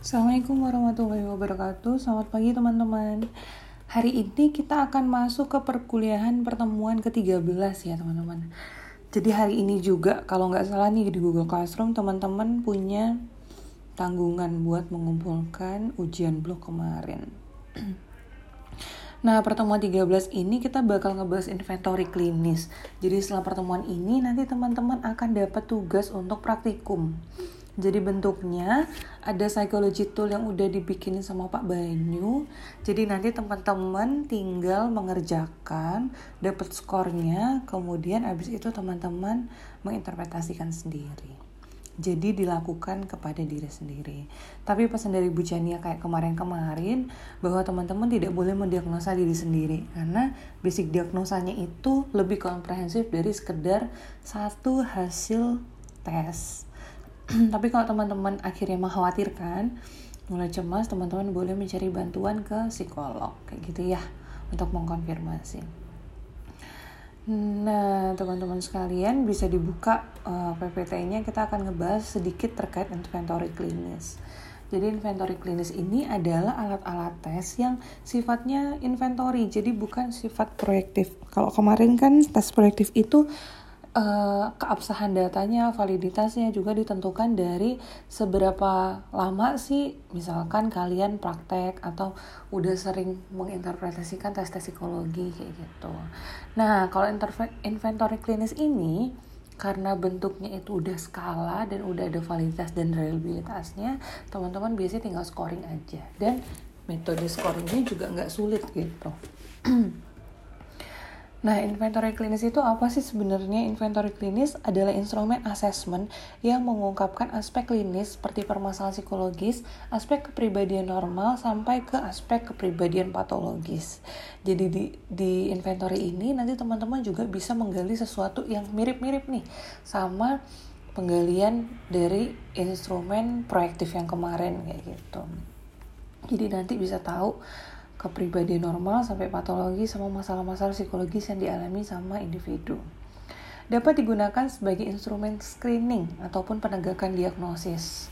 Assalamualaikum warahmatullahi wabarakatuh Selamat pagi teman-teman Hari ini kita akan masuk ke perkuliahan pertemuan ke-13 ya teman-teman Jadi hari ini juga kalau nggak salah nih di Google Classroom teman-teman punya tanggungan buat mengumpulkan ujian blok kemarin Nah, pertemuan 13 ini kita bakal ngebahas inventory klinis. Jadi setelah pertemuan ini nanti teman-teman akan dapat tugas untuk praktikum. Jadi bentuknya ada psychology tool yang udah dibikin sama Pak Banyu. Jadi nanti teman-teman tinggal mengerjakan, dapat skornya, kemudian abis itu teman-teman menginterpretasikan sendiri. Jadi dilakukan kepada diri sendiri. Tapi pesan dari Bu Chania kayak kemarin-kemarin bahwa teman-teman tidak boleh mendiagnosa diri sendiri karena basic diagnosanya itu lebih komprehensif dari sekedar satu hasil tes tapi kalau teman-teman akhirnya mengkhawatirkan mulai cemas teman-teman boleh mencari bantuan ke psikolog kayak gitu ya untuk mengkonfirmasi Nah, teman-teman sekalian bisa dibuka uh, eh, PPT-nya kita akan ngebahas sedikit terkait inventory klinis. Jadi inventory klinis ini adalah alat-alat tes yang sifatnya inventory, jadi bukan sifat proyektif. Kalau kemarin kan tes proyektif itu uh, keabsahan datanya, validitasnya juga ditentukan dari seberapa lama sih misalkan kalian praktek atau udah sering menginterpretasikan tes-tes psikologi kayak gitu. Nah, kalau inventory klinis ini karena bentuknya itu udah skala dan udah ada validitas dan reliabilitasnya, teman-teman biasanya tinggal scoring aja. Dan metode scoringnya juga nggak sulit gitu. Nah, inventory klinis itu apa sih sebenarnya? Inventory klinis adalah instrumen assessment yang mengungkapkan aspek klinis seperti permasalahan psikologis, aspek kepribadian normal, sampai ke aspek kepribadian patologis. Jadi di, di inventory ini nanti teman-teman juga bisa menggali sesuatu yang mirip-mirip nih sama penggalian dari instrumen proaktif yang kemarin kayak gitu. Jadi nanti bisa tahu kepribadian normal sampai patologi sama masalah-masalah psikologis yang dialami sama individu. Dapat digunakan sebagai instrumen screening ataupun penegakan diagnosis.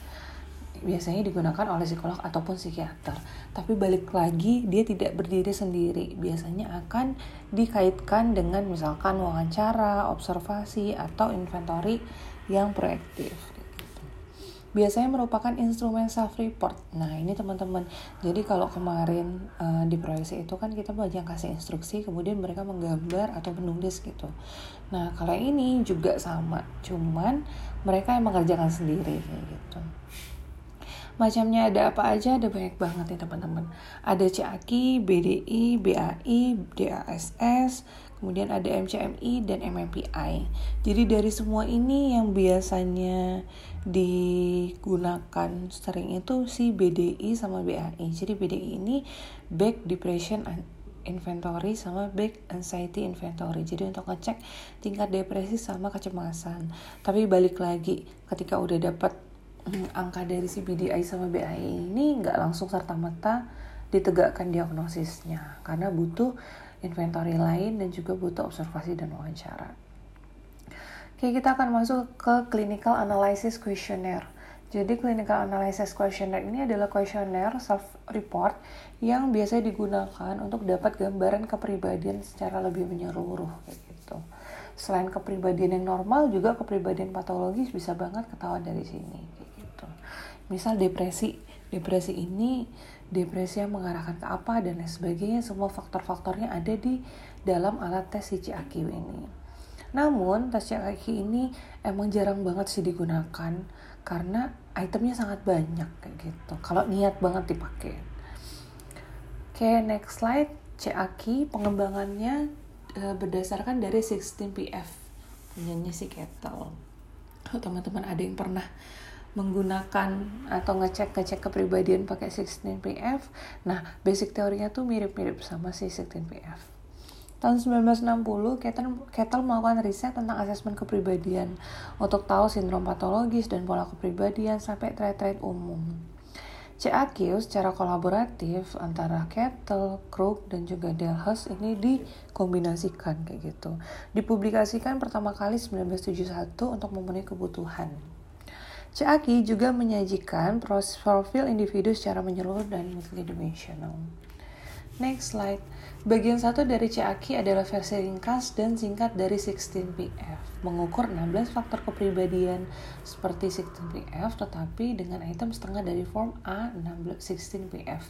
Biasanya digunakan oleh psikolog ataupun psikiater. Tapi balik lagi, dia tidak berdiri sendiri. Biasanya akan dikaitkan dengan misalkan wawancara, observasi, atau inventory yang proaktif biasanya merupakan instrumen self report. Nah, ini teman-teman. Jadi kalau kemarin uh, di proyeksi itu kan kita banyak kasih instruksi, kemudian mereka menggambar atau menulis gitu. Nah, kalau ini juga sama, cuman mereka yang mengerjakan sendiri gitu. Macamnya ada apa aja? Ada banyak banget ya teman-teman. Ada CAKI, BDI, BAI, DASS, kemudian ada MCMI dan MMPI. Jadi dari semua ini yang biasanya digunakan sering itu si BDI sama BAI. Jadi BDI ini Back Depression Inventory sama Back Anxiety Inventory. Jadi untuk ngecek tingkat depresi sama kecemasan. Tapi balik lagi ketika udah dapat hmm, angka dari si BDI sama BAI ini nggak langsung serta-merta ditegakkan diagnosisnya karena butuh inventory lain dan juga butuh observasi dan wawancara. Oke, kita akan masuk ke clinical analysis questionnaire. Jadi clinical analysis questionnaire ini adalah questionnaire self-report yang biasa digunakan untuk dapat gambaran kepribadian secara lebih menyeluruh kayak gitu. Selain kepribadian yang normal, juga kepribadian patologis bisa banget ketahuan dari sini misal depresi depresi ini depresi yang mengarahkan ke apa dan lain sebagainya semua faktor-faktornya ada di dalam alat tes CCAQ ini. Namun tes CCAQ ini emang jarang banget sih digunakan karena itemnya sangat banyak kayak gitu. Kalau niat banget dipakai. Oke next slide. CAQ pengembangannya e, berdasarkan dari 16PF punyanya si Kettle teman-teman ada yang pernah menggunakan atau ngecek ngecek kepribadian pakai 16PF. Nah, basic teorinya tuh mirip-mirip sama si 16PF. Tahun 1960, Kettle, Kettle melakukan riset tentang asesmen kepribadian untuk tahu sindrom patologis dan pola kepribadian sampai trait-trait umum. CAQ secara kolaboratif antara Kettle, Krug, dan juga Delhauss ini dikombinasikan kayak gitu. Dipublikasikan pertama kali 1971 untuk memenuhi kebutuhan CAQ juga menyajikan profil individu secara menyeluruh dan multidimensional. Next slide. Bagian satu dari CAQ adalah versi ringkas dan singkat dari 16PF, mengukur 16 faktor kepribadian seperti 16PF tetapi dengan item setengah dari form A 16PF.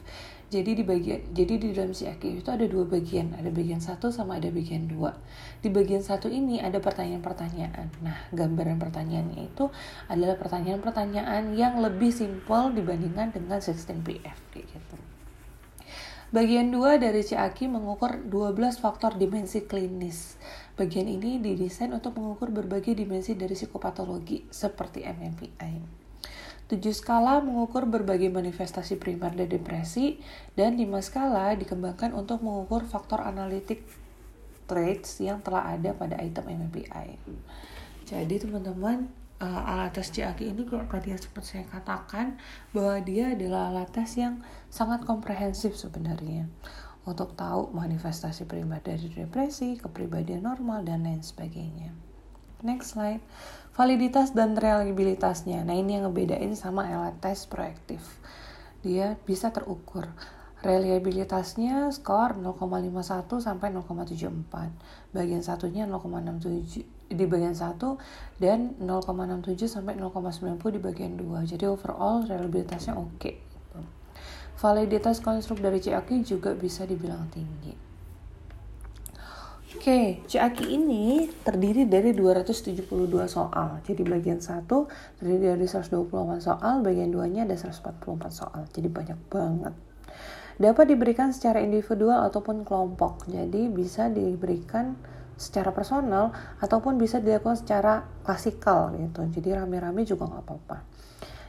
Jadi di bagian jadi di dalam CAQ itu ada dua bagian, ada bagian satu sama ada bagian dua. Di bagian satu ini ada pertanyaan-pertanyaan. Nah, gambaran pertanyaannya itu adalah pertanyaan-pertanyaan yang lebih simpel dibandingkan dengan 16PF kayak gitu. Bagian 2 dari CAQ mengukur 12 faktor dimensi klinis. Bagian ini didesain untuk mengukur berbagai dimensi dari psikopatologi seperti MMPI. 7 skala mengukur berbagai manifestasi primer dari depresi dan 5 skala dikembangkan untuk mengukur faktor analitik traits yang telah ada pada item MMPI. Jadi teman-teman uh, alat tes CAQ ini kayak tadi seperti saya katakan bahwa dia adalah alat tes yang sangat komprehensif sebenarnya untuk tahu manifestasi primer dari depresi, kepribadian normal, dan lain sebagainya. Next slide. Validitas dan reliabilitasnya. Nah ini yang ngebedain sama alat tes proaktif. Dia bisa terukur. Reliabilitasnya skor 0,51 sampai 0,74. Bagian satunya 0,67 di bagian 1 dan 0,67 sampai 0,90 di bagian 2. Jadi overall reliabilitasnya oke. Okay. Validitas konstruk dari CAQ juga bisa dibilang tinggi. Oke, okay, CAQ ini terdiri dari 272 soal. Jadi bagian 1 terdiri dari 128 soal, bagian 2-nya ada 144 soal. Jadi banyak banget. Dapat diberikan secara individual ataupun kelompok. Jadi bisa diberikan secara personal ataupun bisa dilakukan secara klasikal gitu. Jadi rame-rame juga nggak apa-apa.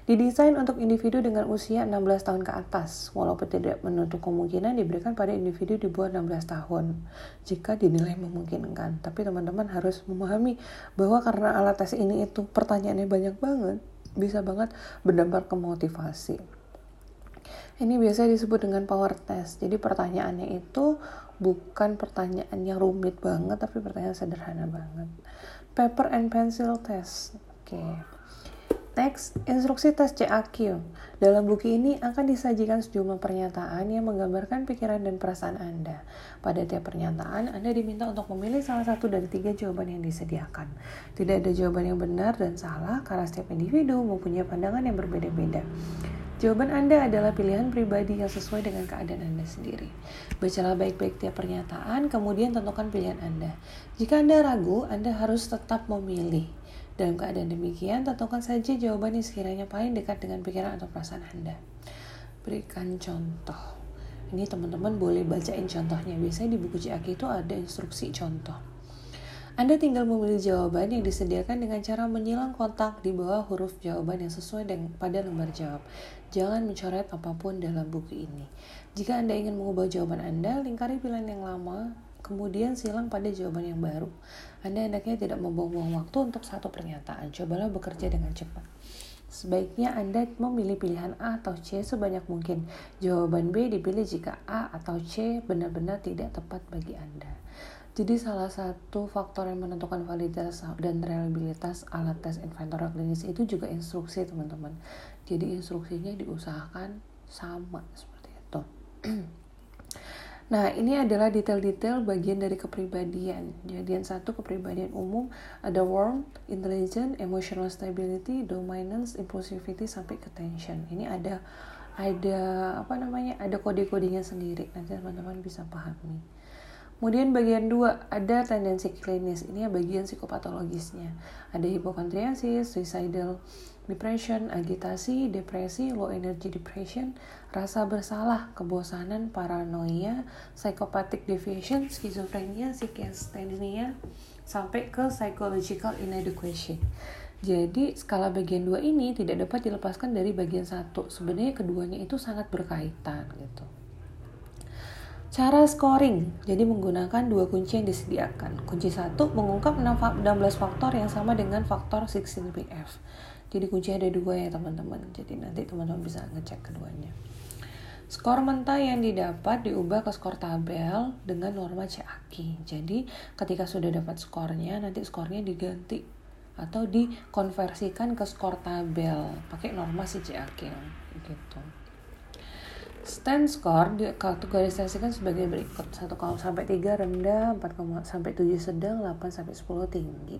Didesain untuk individu dengan usia 16 tahun ke atas, walaupun tidak menutup kemungkinan diberikan pada individu di bawah 16 tahun, jika dinilai memungkinkan. Tapi teman-teman harus memahami bahwa karena alat tes ini itu pertanyaannya banyak banget, bisa banget berdampak ke motivasi. Ini biasa disebut dengan power test. Jadi pertanyaannya itu bukan pertanyaan yang rumit banget tapi pertanyaan sederhana banget paper and pencil test oke okay. Next, instruksi tes CAQ. Dalam buku ini akan disajikan sejumlah pernyataan yang menggambarkan pikiran dan perasaan Anda. Pada tiap pernyataan, Anda diminta untuk memilih salah satu dari tiga jawaban yang disediakan. Tidak ada jawaban yang benar dan salah karena setiap individu mempunyai pandangan yang berbeda-beda. Jawaban Anda adalah pilihan pribadi yang sesuai dengan keadaan Anda sendiri. Bacalah baik-baik tiap pernyataan, kemudian tentukan pilihan Anda. Jika Anda ragu, Anda harus tetap memilih. Dalam keadaan demikian, tentukan saja jawaban yang sekiranya paling dekat dengan pikiran atau perasaan Anda. Berikan contoh. Ini teman-teman boleh bacain contohnya. Biasanya di buku CAK itu ada instruksi contoh. Anda tinggal memilih jawaban yang disediakan dengan cara menyilang kotak di bawah huruf jawaban yang sesuai dengan pada lembar jawab. Jangan mencoret apa pun dalam buku ini. Jika Anda ingin mengubah jawaban Anda, lingkari pilihan yang lama, kemudian silang pada jawaban yang baru. Anda hendaknya tidak membuang-buang waktu untuk satu pernyataan. Cobalah bekerja dengan cepat. Sebaiknya Anda memilih pilihan A atau C sebanyak mungkin. Jawaban B dipilih jika A atau C benar-benar tidak tepat bagi Anda. Jadi salah satu faktor yang menentukan validitas dan reliabilitas alat tes inventory klinis itu juga instruksi teman-teman. Jadi instruksinya diusahakan sama seperti itu. Nah, ini adalah detail-detail bagian dari kepribadian. Jadi yang satu kepribadian umum ada warm, intelligent, emotional stability, dominance, impulsivity sampai ke tension. Ini ada ada apa namanya? Ada kode-kodenya sendiri. Nanti teman-teman bisa pahami. Kemudian bagian 2 ada tendensi klinis. Ini ya bagian psikopatologisnya. Ada hipokondriasis, suicidal depression, agitasi, depresi, low energy depression, rasa bersalah, kebosanan, paranoia, psychopathic deviation, skizofrenia, psikastenia, sampai ke psychological inadequation. Jadi skala bagian 2 ini tidak dapat dilepaskan dari bagian satu. Sebenarnya keduanya itu sangat berkaitan gitu. Cara scoring, jadi menggunakan dua kunci yang disediakan. Kunci satu mengungkap 16 faktor yang sama dengan faktor 16PF. Jadi kunci ada dua ya teman-teman. Jadi nanti teman-teman bisa ngecek keduanya. Skor mentah yang didapat diubah ke skor tabel dengan norma CAQ. Jadi ketika sudah dapat skornya, nanti skornya diganti atau dikonversikan ke skor tabel pakai norma CCAQ gitu. Stand score dikategorisasikan sebagai berikut. 1, sampai 3 rendah 4, sampai 7 sedang 8 sampai 10 tinggi.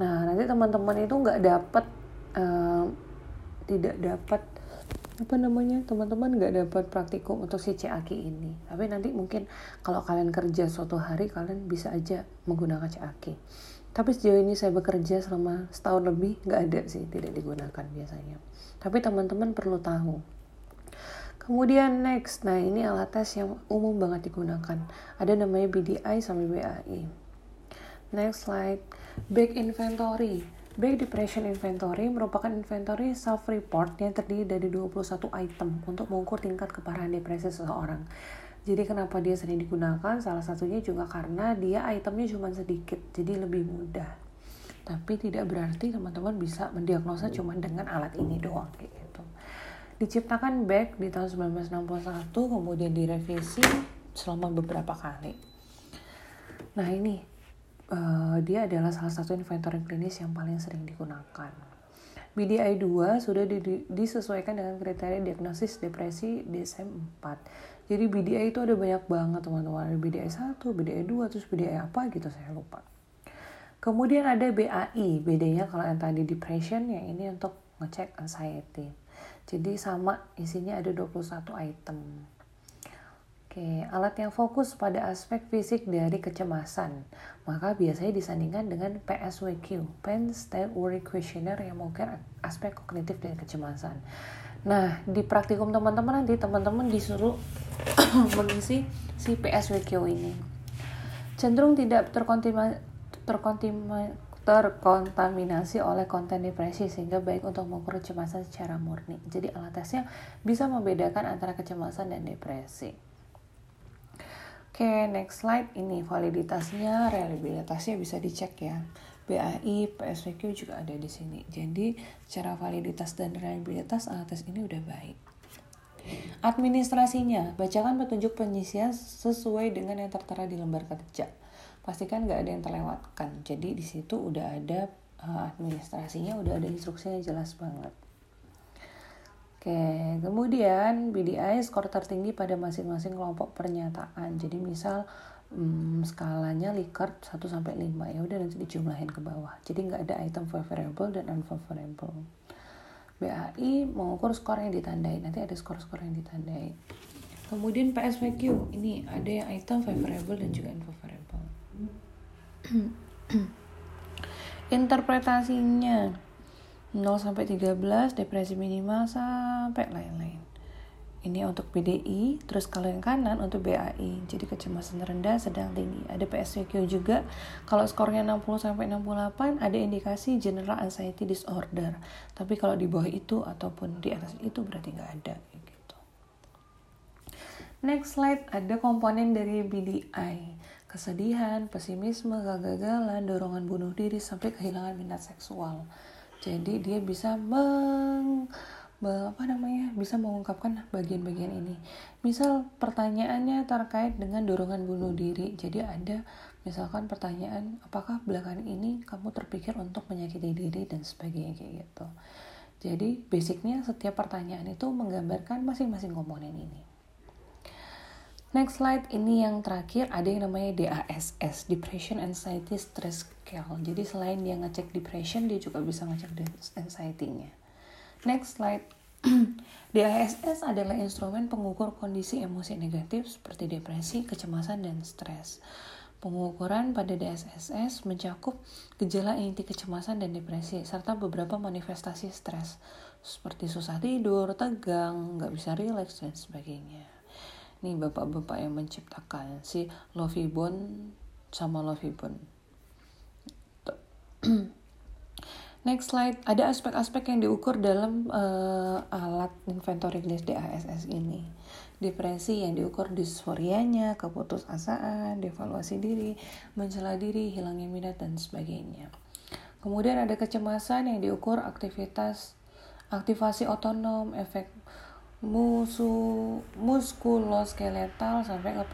Nah nanti teman-teman itu nggak dapat uh, tidak dapat apa namanya teman-teman nggak dapat praktikum untuk si CAQ ini. Tapi nanti mungkin kalau kalian kerja suatu hari kalian bisa aja menggunakan CAQ tapi sejauh ini saya bekerja selama setahun lebih nggak ada sih tidak digunakan biasanya. Tapi teman-teman perlu tahu kemudian next nah ini alat tes yang umum banget digunakan ada namanya BDI sama BAI next slide back inventory Back Depression Inventory merupakan inventory self-report yang terdiri dari 21 item untuk mengukur tingkat keparahan depresi seseorang. Jadi kenapa dia sering digunakan? Salah satunya juga karena dia itemnya cuma sedikit, jadi lebih mudah. Tapi tidak berarti teman-teman bisa mendiagnosa cuma dengan alat ini doang kayak gitu. Diciptakan Beck di tahun 1961, kemudian direvisi selama beberapa kali. Nah ini uh, dia adalah salah satu inventory klinis yang paling sering digunakan. BDI 2 sudah di, disesuaikan dengan kriteria diagnosis depresi DSM-4. Jadi BDI itu ada banyak banget teman-teman. Ada BDI 1, BDI 2, terus BDI apa gitu saya lupa. Kemudian ada BAI, bedanya kalau yang tadi depression, yang ini untuk ngecek anxiety. Jadi sama isinya ada 21 item. Oke, alat yang fokus pada aspek fisik dari kecemasan, maka biasanya disandingkan dengan PSWQ, Pain State Worry Questionnaire yang mungkin aspek kognitif dari kecemasan. Nah, di praktikum teman-teman nanti teman-teman disuruh mengisi si PSWQ ini. Cenderung tidak terkontaminasi oleh konten depresi sehingga baik untuk mengukur kecemasan secara murni. Jadi alat tesnya bisa membedakan antara kecemasan dan depresi. Oke, okay, next slide. Ini validitasnya, reliabilitasnya bisa dicek ya. BAI, PSVQ juga ada di sini. Jadi, secara validitas dan reliabilitas alat tes ini udah baik. Administrasinya, bacakan petunjuk penyisian sesuai dengan yang tertera di lembar kerja. Pastikan nggak ada yang terlewatkan. Jadi di situ udah ada uh, administrasinya, udah ada instruksinya jelas banget. Oke, kemudian BDI skor tertinggi pada masing-masing kelompok pernyataan. Jadi misal hmm, skalanya Likert 1 sampai 5 ya udah nanti dijumlahin ke bawah. Jadi nggak ada item favorable dan unfavorable. BAI mengukur skor yang ditandai. Nanti ada skor-skor yang ditandai. Kemudian PSVQ ini ada yang item favorable dan juga unfavorable. Interpretasinya 0 sampai 13 depresi minimal sampai lain-lain. Ini untuk BDI, terus kalau yang kanan untuk BAI. Jadi kecemasan rendah sedang tinggi. Ada PSVQ juga. Kalau skornya 60 sampai 68 ada indikasi general anxiety disorder. Tapi kalau di bawah itu ataupun di atas itu berarti nggak ada gitu. Next slide ada komponen dari BDI. Kesedihan, pesimisme, kegagalan, dorongan bunuh diri sampai kehilangan minat seksual. Jadi dia bisa meng apa namanya bisa mengungkapkan bagian-bagian ini. Misal pertanyaannya terkait dengan dorongan bunuh diri. Jadi ada misalkan pertanyaan apakah belakangan ini kamu terpikir untuk menyakiti diri? dan sebagainya kayak gitu. Jadi basicnya setiap pertanyaan itu menggambarkan masing-masing komponen ini Next slide ini yang terakhir ada yang namanya DASS, Depression Anxiety Stress Scale. Jadi selain dia ngecek depression, dia juga bisa ngecek anxiety-nya. Next slide. DASS adalah instrumen pengukur kondisi emosi negatif seperti depresi, kecemasan, dan stres. Pengukuran pada DSSS mencakup gejala inti kecemasan dan depresi, serta beberapa manifestasi stres, seperti susah tidur, tegang, nggak bisa rileks, dan sebagainya nih bapak-bapak yang menciptakan si Lovibon sama Lovibon Next slide, ada aspek-aspek yang diukur dalam uh, alat inventory list DASS ini. Depresi yang diukur disforianya, keputusasaan, devaluasi diri, mencela diri, hilangnya minat, dan sebagainya. Kemudian ada kecemasan yang diukur aktivitas aktivasi otonom, efek musuh muskuloskeletal sampai ke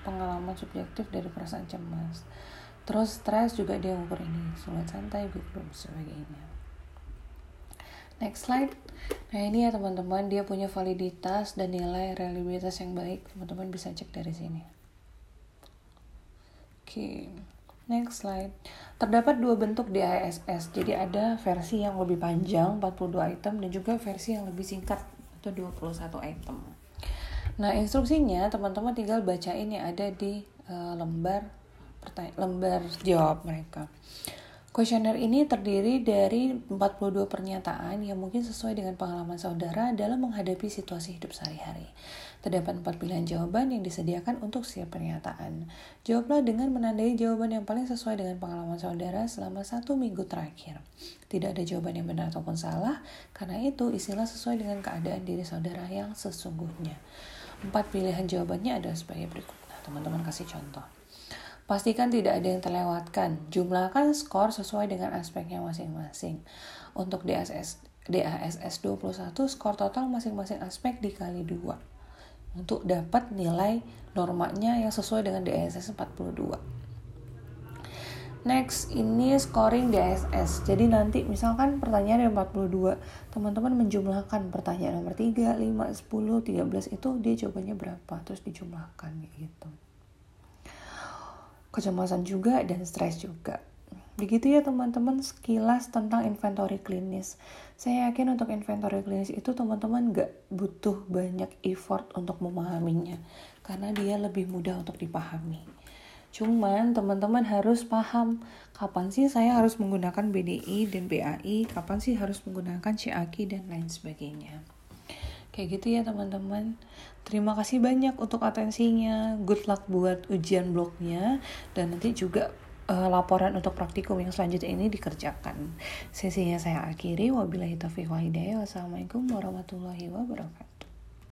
pengalaman subjektif dari perasaan cemas. terus stres juga dia ukur ini sulit santai gitu sebagainya. Next slide. Nah ini ya teman-teman dia punya validitas dan nilai reliabilitas yang baik. Teman-teman bisa cek dari sini. Oke okay. next slide. Terdapat dua bentuk DASS jadi ada versi yang lebih panjang 42 item dan juga versi yang lebih singkat itu 21 item nah instruksinya teman-teman tinggal bacain yang ada di uh, lembar lembar jawab mereka. Kuesioner ini terdiri dari 42 pernyataan yang mungkin sesuai dengan pengalaman saudara dalam menghadapi situasi hidup sehari-hari. Terdapat empat pilihan jawaban yang disediakan untuk setiap pernyataan. Jawablah dengan menandai jawaban yang paling sesuai dengan pengalaman saudara selama satu minggu terakhir. Tidak ada jawaban yang benar ataupun salah, karena itu isilah sesuai dengan keadaan diri saudara yang sesungguhnya. Empat pilihan jawabannya adalah sebagai berikut. Nah, teman-teman kasih contoh. Pastikan tidak ada yang terlewatkan. Jumlahkan skor sesuai dengan aspeknya masing-masing. Untuk DASS, DASS 21, skor total masing-masing aspek dikali 2. Untuk dapat nilai normanya yang sesuai dengan DASS 42. Next, ini scoring DSS. Jadi nanti misalkan pertanyaan yang 42, teman-teman menjumlahkan pertanyaan nomor 3, 5, 10, 13 itu dia jawabannya berapa, terus dijumlahkan gitu kecemasan juga dan stres juga. Begitu ya teman-teman sekilas tentang inventory klinis. Saya yakin untuk inventory klinis itu teman-teman gak butuh banyak effort untuk memahaminya. Karena dia lebih mudah untuk dipahami. Cuman teman-teman harus paham kapan sih saya harus menggunakan BDI dan BAI, kapan sih harus menggunakan CAKI dan lain sebagainya. Kayak gitu ya teman-teman. Terima kasih banyak untuk atensinya. Good luck buat ujian blognya dan nanti juga uh, laporan untuk praktikum yang selanjutnya ini dikerjakan. Sesinya saya akhiri. Wabillahi taufiq wa hidayah. Wassalamualaikum warahmatullahi wabarakatuh.